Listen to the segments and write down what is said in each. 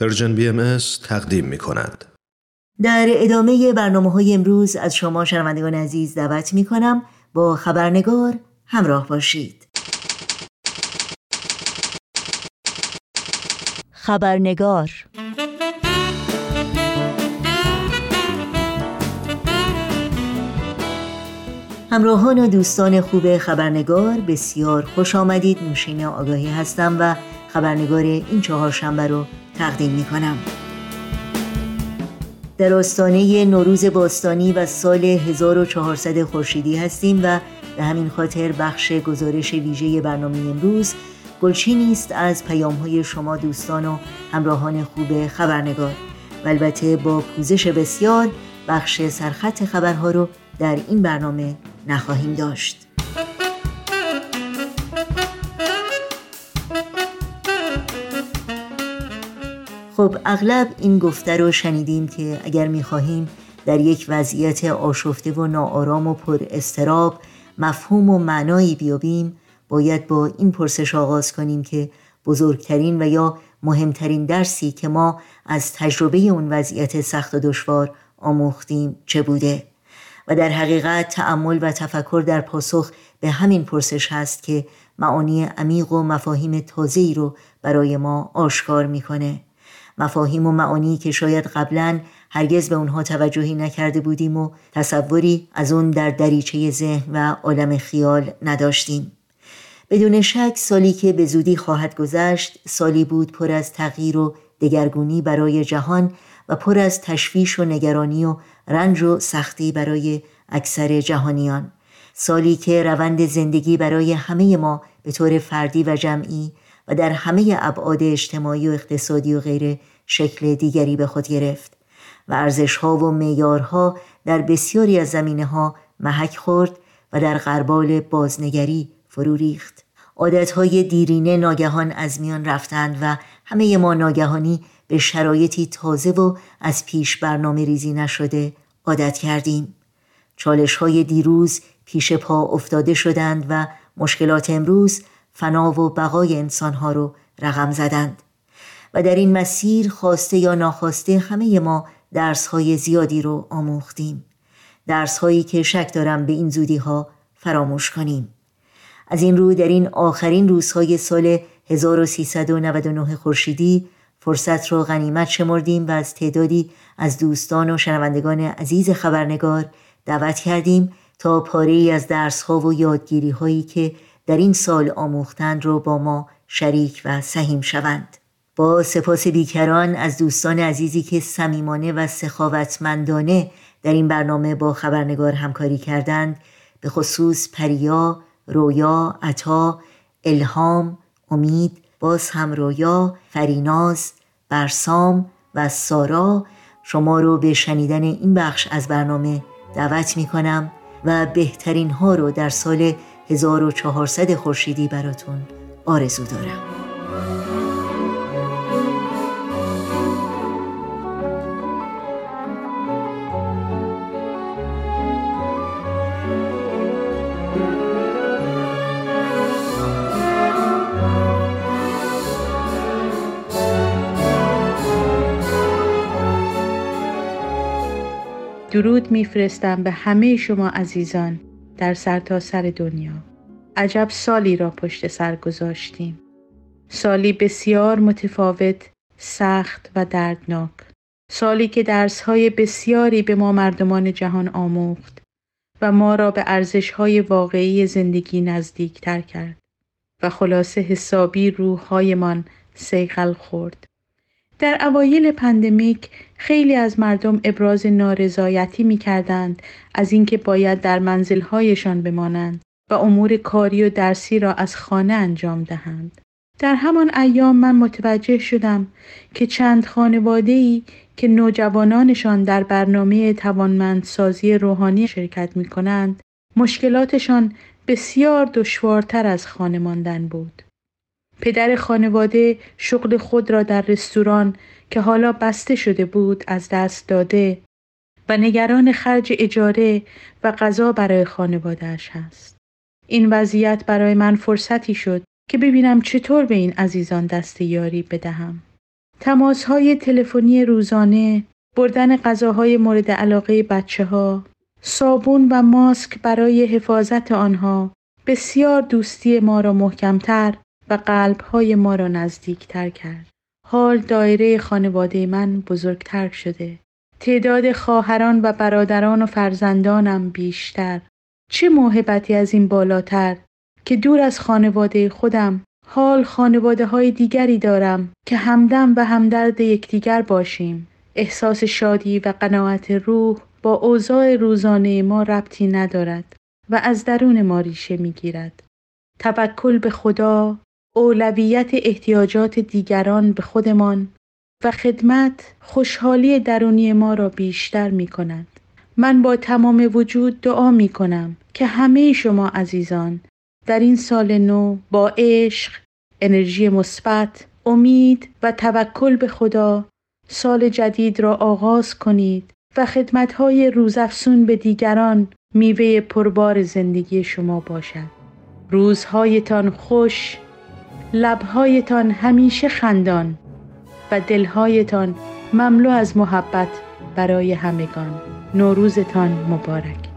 پرژن بی ام تقدیم می کند. در ادامه برنامه های امروز از شما شنوندگان عزیز دعوت می کنم با خبرنگار همراه باشید. خبرنگار همراهان و دوستان خوب خبرنگار بسیار خوش آمدید نوشین آگاهی هستم و خبرنگار این چهارشنبه رو تقدیم می کنم در آستانه نوروز باستانی و سال 1400 خورشیدی هستیم و به همین خاطر بخش گزارش ویژه برنامه امروز گلچینی است از پیام های شما دوستان و همراهان خوب خبرنگار. و البته با پوزش بسیار بخش سرخط خبرها رو در این برنامه نخواهیم داشت. خب اغلب این گفته رو شنیدیم که اگر می‌خواهیم در یک وضعیت آشفته و ناآرام و پر استراب مفهوم و معنایی بیابیم باید با این پرسش آغاز کنیم که بزرگترین و یا مهمترین درسی که ما از تجربه اون وضعیت سخت و دشوار آموختیم چه بوده؟ و در حقیقت تأمل و تفکر در پاسخ به همین پرسش هست که معانی عمیق و مفاهیم تازه‌ای رو برای ما آشکار می‌کنه. مفاهیم و معانی که شاید قبلا هرگز به اونها توجهی نکرده بودیم و تصوری از اون در دریچه ذهن و عالم خیال نداشتیم. بدون شک سالی که به زودی خواهد گذشت سالی بود پر از تغییر و دگرگونی برای جهان و پر از تشویش و نگرانی و رنج و سختی برای اکثر جهانیان. سالی که روند زندگی برای همه ما به طور فردی و جمعی و در همه ابعاد اجتماعی و اقتصادی و غیره شکل دیگری به خود گرفت و ارزشها و معیارها در بسیاری از زمینه ها محک خورد و در غربال بازنگری فرو ریخت. عادتهای دیرینه ناگهان از میان رفتند و همه ما ناگهانی به شرایطی تازه و از پیش برنامه ریزی نشده عادت کردیم. چالش های دیروز پیش پا افتاده شدند و مشکلات امروز فنا و بقای انسانها رو رقم زدند. و در این مسیر خواسته یا ناخواسته همه ما درس های زیادی رو آموختیم. درس هایی که شک دارم به این زودی ها فراموش کنیم. از این رو در این آخرین روزهای سال 1399 خورشیدی فرصت را غنیمت شمردیم و از تعدادی از دوستان و شنوندگان عزیز خبرنگار دعوت کردیم تا پاره ای از درس ها و یادگیری هایی که در این سال آموختند رو با ما شریک و سهیم شوند. با سپاس بیکران از دوستان عزیزی که صمیمانه و سخاوتمندانه در این برنامه با خبرنگار همکاری کردند به خصوص پریا، رویا، عطا، الهام، امید، باز هم رویا، فریناز، برسام و سارا شما رو به شنیدن این بخش از برنامه دعوت می کنم و بهترین ها رو در سال 1400 خورشیدی براتون آرزو دارم. درود میفرستم به همه شما عزیزان. در سرتاسر سر دنیا. عجب سالی را پشت سر گذاشتیم. سالی بسیار متفاوت سخت و دردناک. سالی که درسهای بسیاری به ما مردمان جهان آموخت و ما را به ارزشهای واقعی زندگی نزدیکتر کرد و خلاصه حسابی روحهایمان سیغل خورد. در اوایل پندمیک خیلی از مردم ابراز نارضایتی می کردند از اینکه باید در منزلهایشان بمانند و امور کاری و درسی را از خانه انجام دهند. در همان ایام من متوجه شدم که چند خانواده ای که نوجوانانشان در برنامه توانمندسازی روحانی شرکت می کنند، مشکلاتشان بسیار دشوارتر از خانه ماندن بود. پدر خانواده شغل خود را در رستوران که حالا بسته شده بود از دست داده و نگران خرج اجاره و غذا برای خانوادهش هست. این وضعیت برای من فرصتی شد که ببینم چطور به این عزیزان دست یاری بدهم. تماس های تلفنی روزانه، بردن غذاهای مورد علاقه بچه ها، صابون و ماسک برای حفاظت آنها بسیار دوستی ما را محکمتر و قلبهای ما را نزدیکتر کرد. حال دایره خانواده من بزرگتر شده. تعداد خواهران و برادران و فرزندانم بیشتر. چه موهبتی از این بالاتر که دور از خانواده خودم حال خانواده های دیگری دارم که همدم و همدرد یکدیگر باشیم. احساس شادی و قناعت روح با اوضاع روزانه ما ربطی ندارد و از درون ما ریشه می‌گیرد. توکل به خدا، اولویت احتیاجات دیگران به خودمان و خدمت خوشحالی درونی ما را بیشتر می کند. من با تمام وجود دعا می کنم که همه شما عزیزان در این سال نو با عشق، انرژی مثبت، امید و توکل به خدا سال جدید را آغاز کنید و خدمتهای روزافسون به دیگران میوه پربار زندگی شما باشد. روزهایتان خوش، لبهایتان همیشه خندان و دلهایتان مملو از محبت برای همگان. نوروزتان مبارک.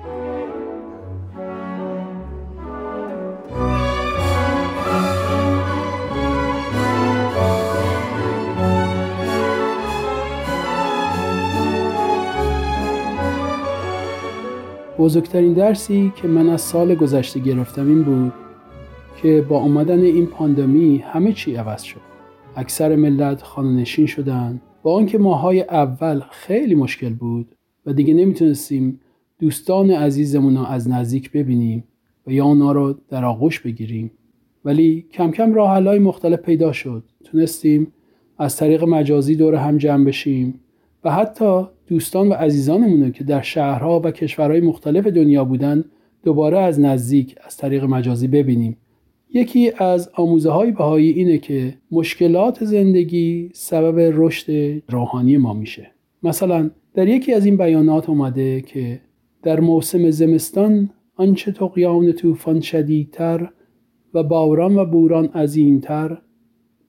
بزرگترین درسی که من از سال گذشته گرفتم این بود که با آمدن این پاندمی همه چی عوض شد. اکثر ملت خانه‌نشین شدن. با آنکه ماهای اول خیلی مشکل بود و دیگه نمی‌تونستیم دوستان عزیزمون رو از نزدیک ببینیم و یا اونا رو در آغوش بگیریم. ولی کم کم راه مختلف پیدا شد. تونستیم از طریق مجازی دور هم جمع بشیم و حتی دوستان و عزیزانمون که در شهرها و کشورهای مختلف دنیا بودن دوباره از نزدیک از طریق مجازی ببینیم. یکی از آموزه های بهایی اینه که مشکلات زندگی سبب رشد روحانی ما میشه. مثلا در یکی از این بیانات اومده که در موسم زمستان آنچه تقیان طوفان شدیدتر و باران و بوران عظیمتر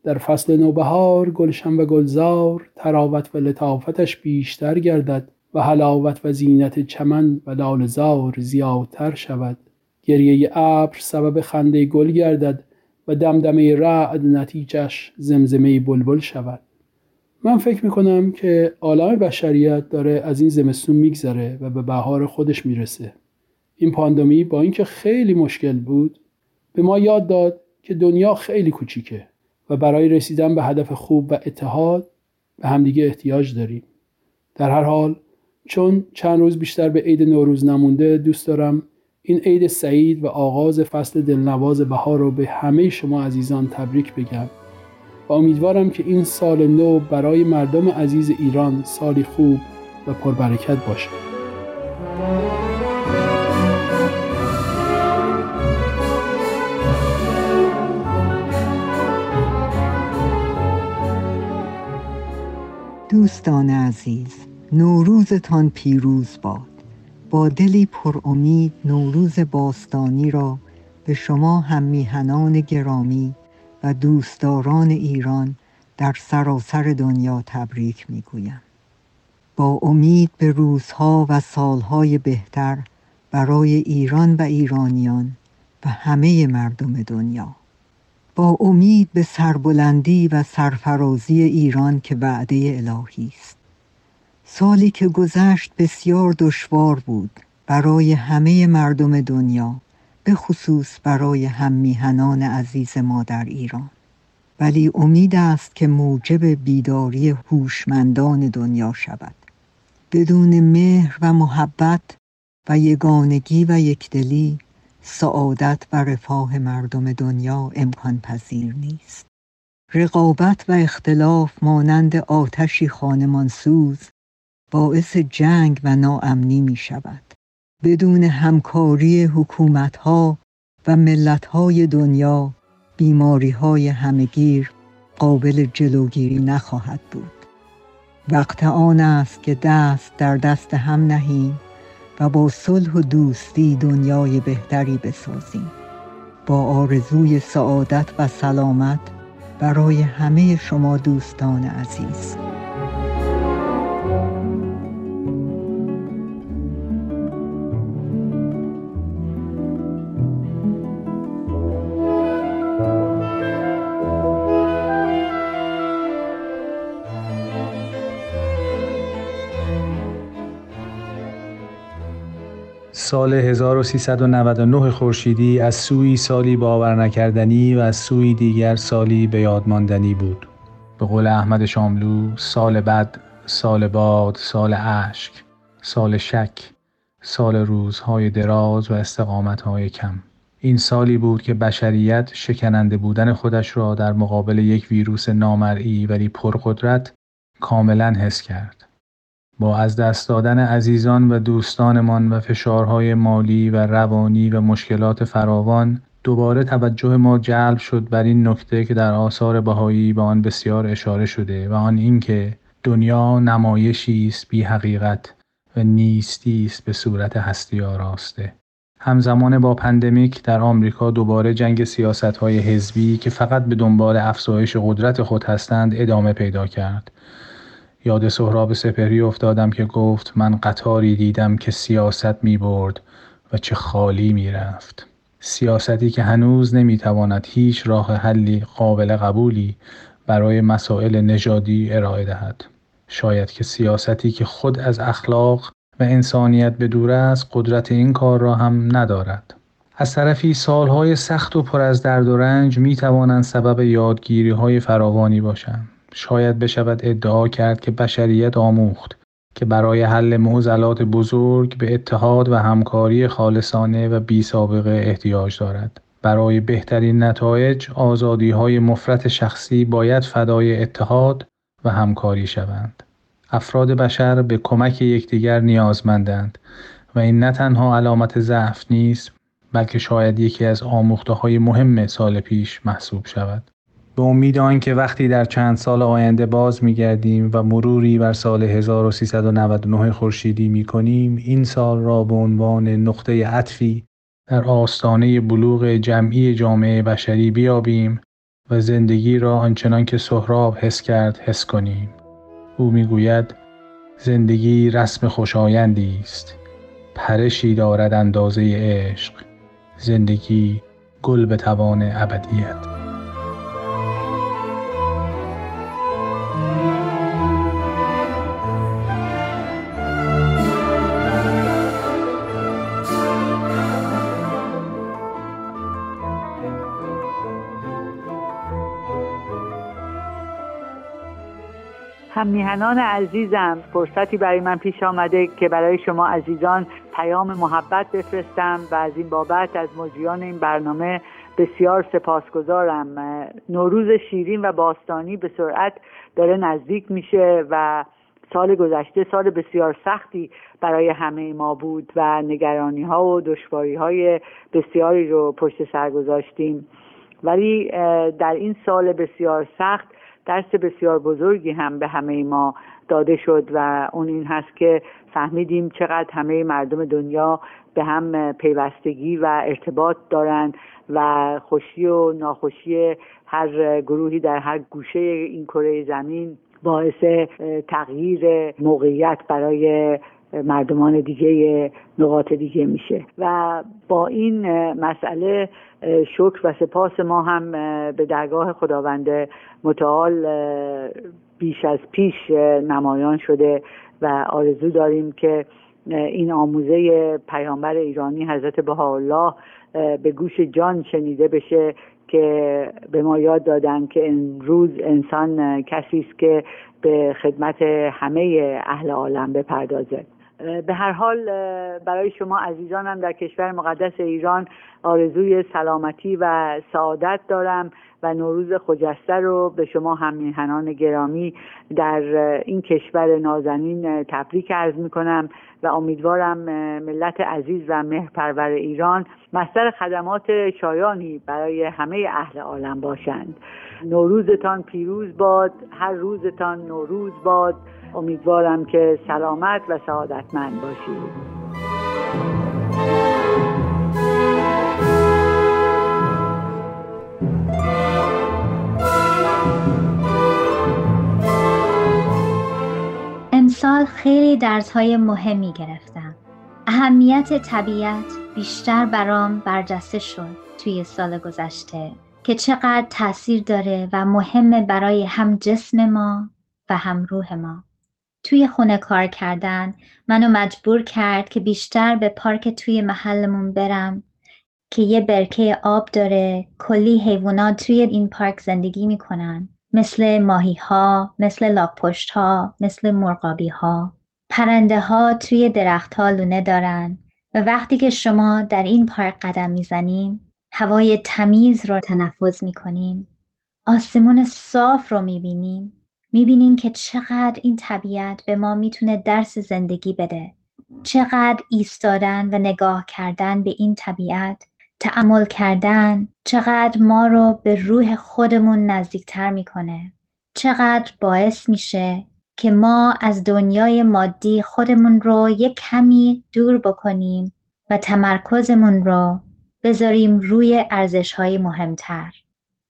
در فصل نوبهار گلشن و گلزار تراوت و لطافتش بیشتر گردد و حلاوت و زینت چمن و لالزار زیادتر شود. گریه ابر سبب خنده گل گردد و دمدمه رعد نتیجش زمزمه بلبل شود. من فکر می‌کنم که عالم بشریت داره از این زمستون میگذره و به بهار خودش می‌رسه. این پاندمی با اینکه خیلی مشکل بود به ما یاد داد که دنیا خیلی کوچیکه و برای رسیدن به هدف خوب و اتحاد به همدیگه احتیاج داریم. در هر حال چون چند روز بیشتر به عید نوروز نمونده دوست دارم این عید سعید و آغاز فصل دلنواز بهار رو به همه شما عزیزان تبریک بگم. و امیدوارم که این سال نو برای مردم عزیز ایران سالی خوب و پربرکت باشه. دوستان عزیز نوروزتان پیروز باد. با دلی پر امید نوروز باستانی را به شما هم میهنان گرامی و دوستداران ایران در سراسر دنیا تبریک می‌گویم. با امید به روزها و سالهای بهتر برای ایران و ایرانیان و همه مردم دنیا. با امید به سربلندی و سرفرازی ایران که وعده الهی است. سالی که گذشت بسیار دشوار بود برای همه مردم دنیا به خصوص برای هم میهنان عزیز ما در ایران. ولی امید است که موجب بیداری هوشمندان دنیا شود. بدون مهر و محبت و یگانگی و یکدلی سعادت و رفاه مردم دنیا امکان پذیر نیست. رقابت و اختلاف مانند آتشی خانمانسوز باعث جنگ و ناامنی می شود بدون همکاری حکومتها و ملتهای دنیا بیماری های همگیر قابل جلوگیری نخواهد بود. وقت آن است که دست در دست هم نهیم و با صلح و دوستی دنیای بهتری بسازیم. با آرزوی سعادت و سلامت برای همه شما دوستان عزیز. سال 1399 خورشیدی از سوی سالی باور نکردنی و از سوی دیگر سالی به یادماندنی بود. به قول احمد شاملو سال بد سال باد سال اشک سال شک سال روزهای دراز و استقامتهای کم. این سالی بود که بشریت شکننده بودن خودش را در مقابل یک ویروس نامرئی ولی پرقدرت کاملا حس کرد. با از دست دادن عزیزان و دوستانمان و فشارهای مالی و روانی و مشکلات فراوان دوباره توجه ما جلب شد بر این نکته که در آثار بهایی به آن بسیار اشاره شده و آن اینکه دنیا نمایشی است بی حقیقت و نیستی است به صورت هستی آراسته. همزمان با پندمیک در آمریکا دوباره جنگ سیاست های حزبی که فقط به دنبال افزایش قدرت خود هستند ادامه پیدا کرد. یاد سهراب سپهری افتادم که گفت من قطاری دیدم که سیاست می برد و چه خالی می رفت. سیاستی که هنوز نمی تواند هیچ راه حلی قابل قبولی برای مسائل نژادی ارائه دهد. شاید که سیاستی که خود از اخلاق و انسانیت به دور است قدرت این کار را هم ندارد. از طرفی سالهای سخت و پر از درد و رنج می توانند سبب یادگیری های فراوانی باشند. شاید بشود ادعا کرد که بشریت آموخت که برای حل معضلات بزرگ به اتحاد و همکاری خالصانه و بی سابقه احتیاج دارد. برای بهترین نتایج آزادی های مفرت شخصی باید فدای اتحاد و همکاری شوند. افراد بشر به کمک یکدیگر نیازمندند و این نه تنها علامت ضعف نیست بلکه شاید یکی از آموخته های مهم سال پیش محسوب شود. به امید آنکه وقتی در چند سال آینده باز میگردیم و مروری بر سال 1399 خورشیدی می‌کنیم این سال را به عنوان نقطه عطفی در آستانه بلوغ جمعی جامعه بشری بیابیم و زندگی را آنچنان که سهراب حس کرد حس کنیم. او می‌گوید زندگی رسم خوشایندی است. پرشی دارد اندازه عشق. زندگی گل به توان ابدیت. میهنان عزیزم فرصتی برای من پیش آمده که برای شما عزیزان پیام محبت بفرستم و از این بابت از مجریان این برنامه بسیار سپاسگزارم. نوروز شیرین و باستانی به سرعت داره نزدیک میشه و سال گذشته سال بسیار سختی برای همه ما بود و نگرانی ها و دشواری های بسیاری رو پشت سر گذاشتیم. ولی در این سال بسیار سخت درس بسیار بزرگی هم به همه ما داده شد و اون این هست که فهمیدیم چقدر همه مردم دنیا به هم پیوستگی و ارتباط دارند و خوشی و ناخوشی هر گروهی در هر گوشه این کره زمین باعث تغییر موقعیت برای مردمان دیگه نقاط دیگه میشه. و با این مسئله شکر و سپاس ما هم به درگاه خداوند متعال بیش از پیش نمایان شده و آرزو داریم که این آموزه پیامبر ایرانی حضرت بهاءالله به گوش جان شنیده بشه که به ما یاد دادن که امروز انسان کسی است که به خدمت همه اهل عالم بپردازه. به هر حال برای شما عزیزانم در کشور مقدس ایران آرزوی سلامتی و سعادت دارم. و نوروز خجسته رو به شما هم میهنان گرامی در این کشور نازنین تبریک عرض می‌کنم و امیدوارم ملت عزیز و مهرپرور ایران مستر خدمات شایانی برای همه اهل عالم باشند. نوروزتان پیروز باد هر روزتان نوروز باد. امیدوارم که سلامت و سعادتمند باشید. سال خیلی درس های مهمی گرفتم. اهمیت طبیعت بیشتر برام برجسته شد توی سال گذشته که چقدر تاثیر داره و مهمه برای هم جسم ما و هم روح ما. توی خونه کار کردن منو مجبور کرد که بیشتر به پارک توی محلمون برم که یه برکه آب داره کلی حیوانات توی این پارک زندگی می‌کنن. مثل ماهی ها، مثل لاکپشت ها، مثل مرغابی ها. پرنده ها توی درخت ها لونه دارن و وقتی که شما در این پارک قدم می‌زنین هوای تمیز رو تنفس می‌کنین. آسمون صاف رو می‌بینین. می‌بینین که چقدر این طبیعت به ما می‌تونه درس زندگی بده. چقدر ایستادن و نگاه کردن به این طبیعت تعمل کردن چقدر ما رو به روح خودمون نزدیکتر می‌کنه. چقدر باعث میشه که ما از دنیای مادی خودمون رو یک کمی دور بکنیم و تمرکزمون رو بذاریم روی ارزش های مهمتر.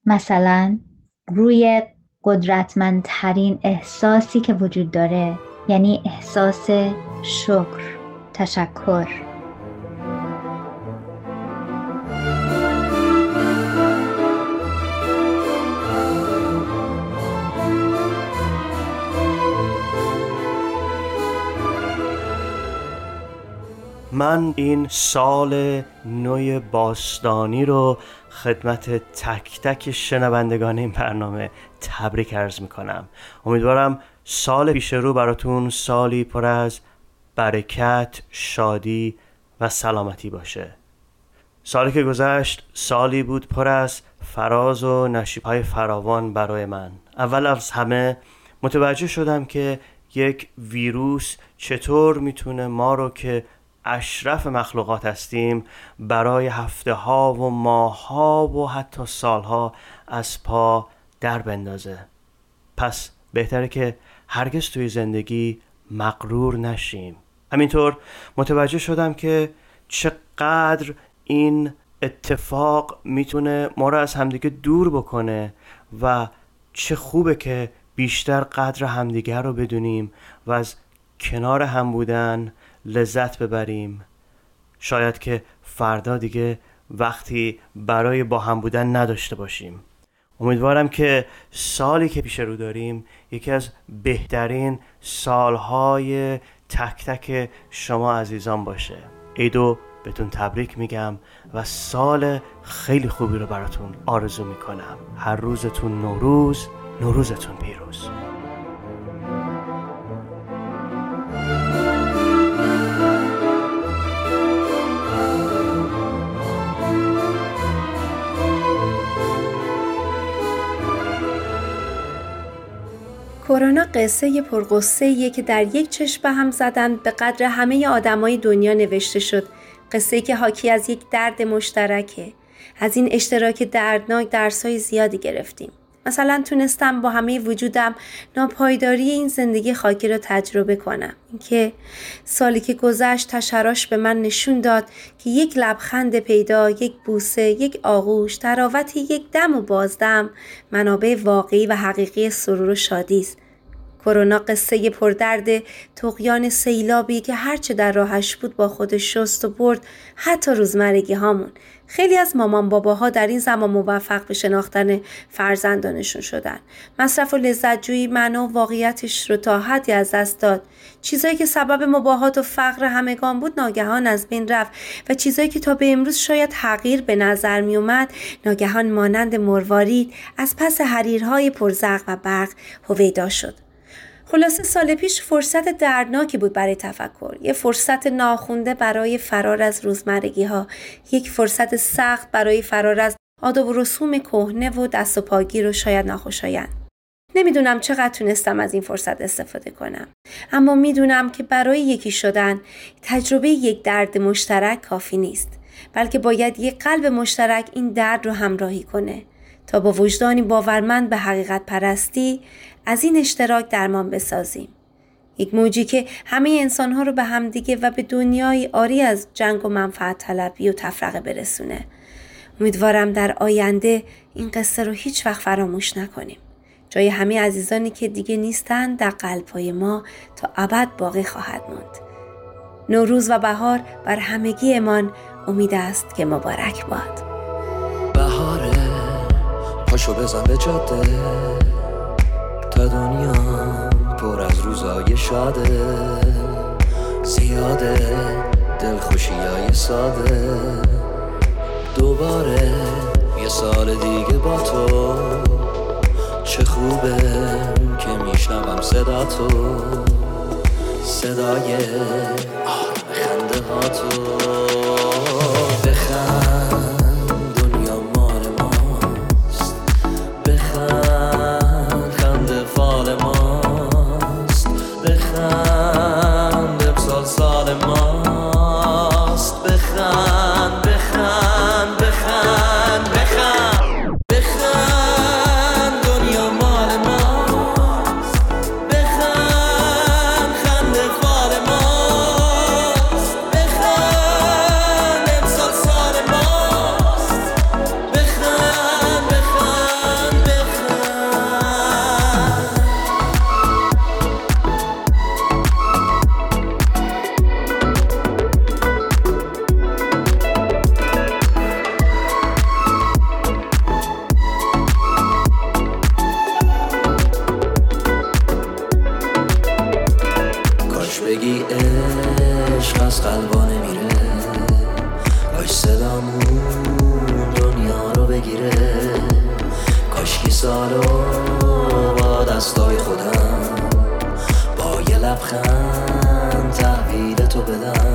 مثلا روی قدرتمندترین احساسی که وجود داره یعنی احساس شکر تشکر. من این سال نوی باستانی رو خدمت تک تک شنوندگان این برنامه تبریک ارز می‌کنم. امیدوارم سال پیش رو براتون سالی پر از برکت، شادی و سلامتی باشه. سالی که گذشت سالی بود پر از فراز و نشیب های فراوان برای من. اول از همه متوجه شدم که یک ویروس چطور می‌تونه ما رو که اشرف مخلوقات هستیم برای هفته ها و ماه ها و حتی سالها از پا در بندازه. پس بهتره که هرگز توی زندگی مقرور نشیم. همینطور متوجه شدم که چقدر این اتفاق می‌تونه ما رو از همدیگه دور بکنه و چه خوبه که بیشتر قدر همدیگه رو بدونیم و از کنار هم بودن لذت ببریم. شاید که فردا دیگه وقتی برای با هم بودن نداشته باشیم. امیدوارم که سالی که پیش رو داریم یکی از بهترین سالهای تک تک شما عزیزان باشه. عیدو بهتون تبریک میگم و سال خیلی خوبی رو براتون آرزو می‌کنم. هر روزتون نوروز نوروزتون پیروز. کرونا قصه پرقصه که در یک چشم هم زدن به قدر همه آدمای دنیا نوشته شد. قصه که حاکی از یک درد مشترکه. از این اشتراک دردناک درسای زیادی گرفتیم. مثلا تونستم با همه وجودم ناپایداری این زندگی خاکی رو تجربه کنم. اینکه سالی که گذشت تشراش به من نشون داد که یک لبخند پیدا یک بوسه یک آغوش تراوتی یک دم و بازدم منابع واقعی و حقیقی سرور و شادی است. کرونا قصه پردرد تقیان سیلابی که هرچه در راهش بود با خودش شست و برد حتی روزمرگی هامون. خیلی از مامان باباها در این زمان موفق به شناختن فرزندانشون شدن. مصرف و لذتجویی معنا و واقعیتش رو تا حدی از دست داد. چیزایی که سبب مباهات و فقر همگان بود ناگهان از بین رفت و چیزایی که تا به امروز شاید حقیر به نظر می اومد ناگهان مانند مروارید از پس حریرهای پرزرق و برق هویدا شد. خلاصه سال پیش فرصت دردناکی بود برای تفکر. یه فرصت ناخونده برای فرار از روزمرگی ها یک فرصت سخت برای فرار از آداب و رسوم کهنه و دست و پاگیر و شاید ناخوشایند. نمی‌دونم چقدر تونستم از این فرصت استفاده کنم. اما می‌دونم که برای یکی شدن تجربه یک درد مشترک کافی نیست. بلکه باید یک قلب مشترک این درد رو همراهی کنه. تا با وجدانی باورمند به حقیقت پرستی از این اشتراک درمان بسازیم. یک موجی که همه انسانها رو به همدیگه و به دنیای آری از جنگ و منفعت طلبی و تفرقه برسونه. امیدوارم در آینده این قصه رو هیچ وقت فراموش نکنیم. جای همه عزیزانی که دیگه نیستن در قلبهای ما تا ابد باقی خواهد موند نوروز و بهار بر همگی امان امید است که مبارک باد بهاره پاشو بزن به جاده دنیا پر از روزای شاده زیاده دلخوشی های ساده. دوباره یه سال دیگه با تو چه خوبه که میشنوم صدا تو. صدای آرام خنده ها تو. خودم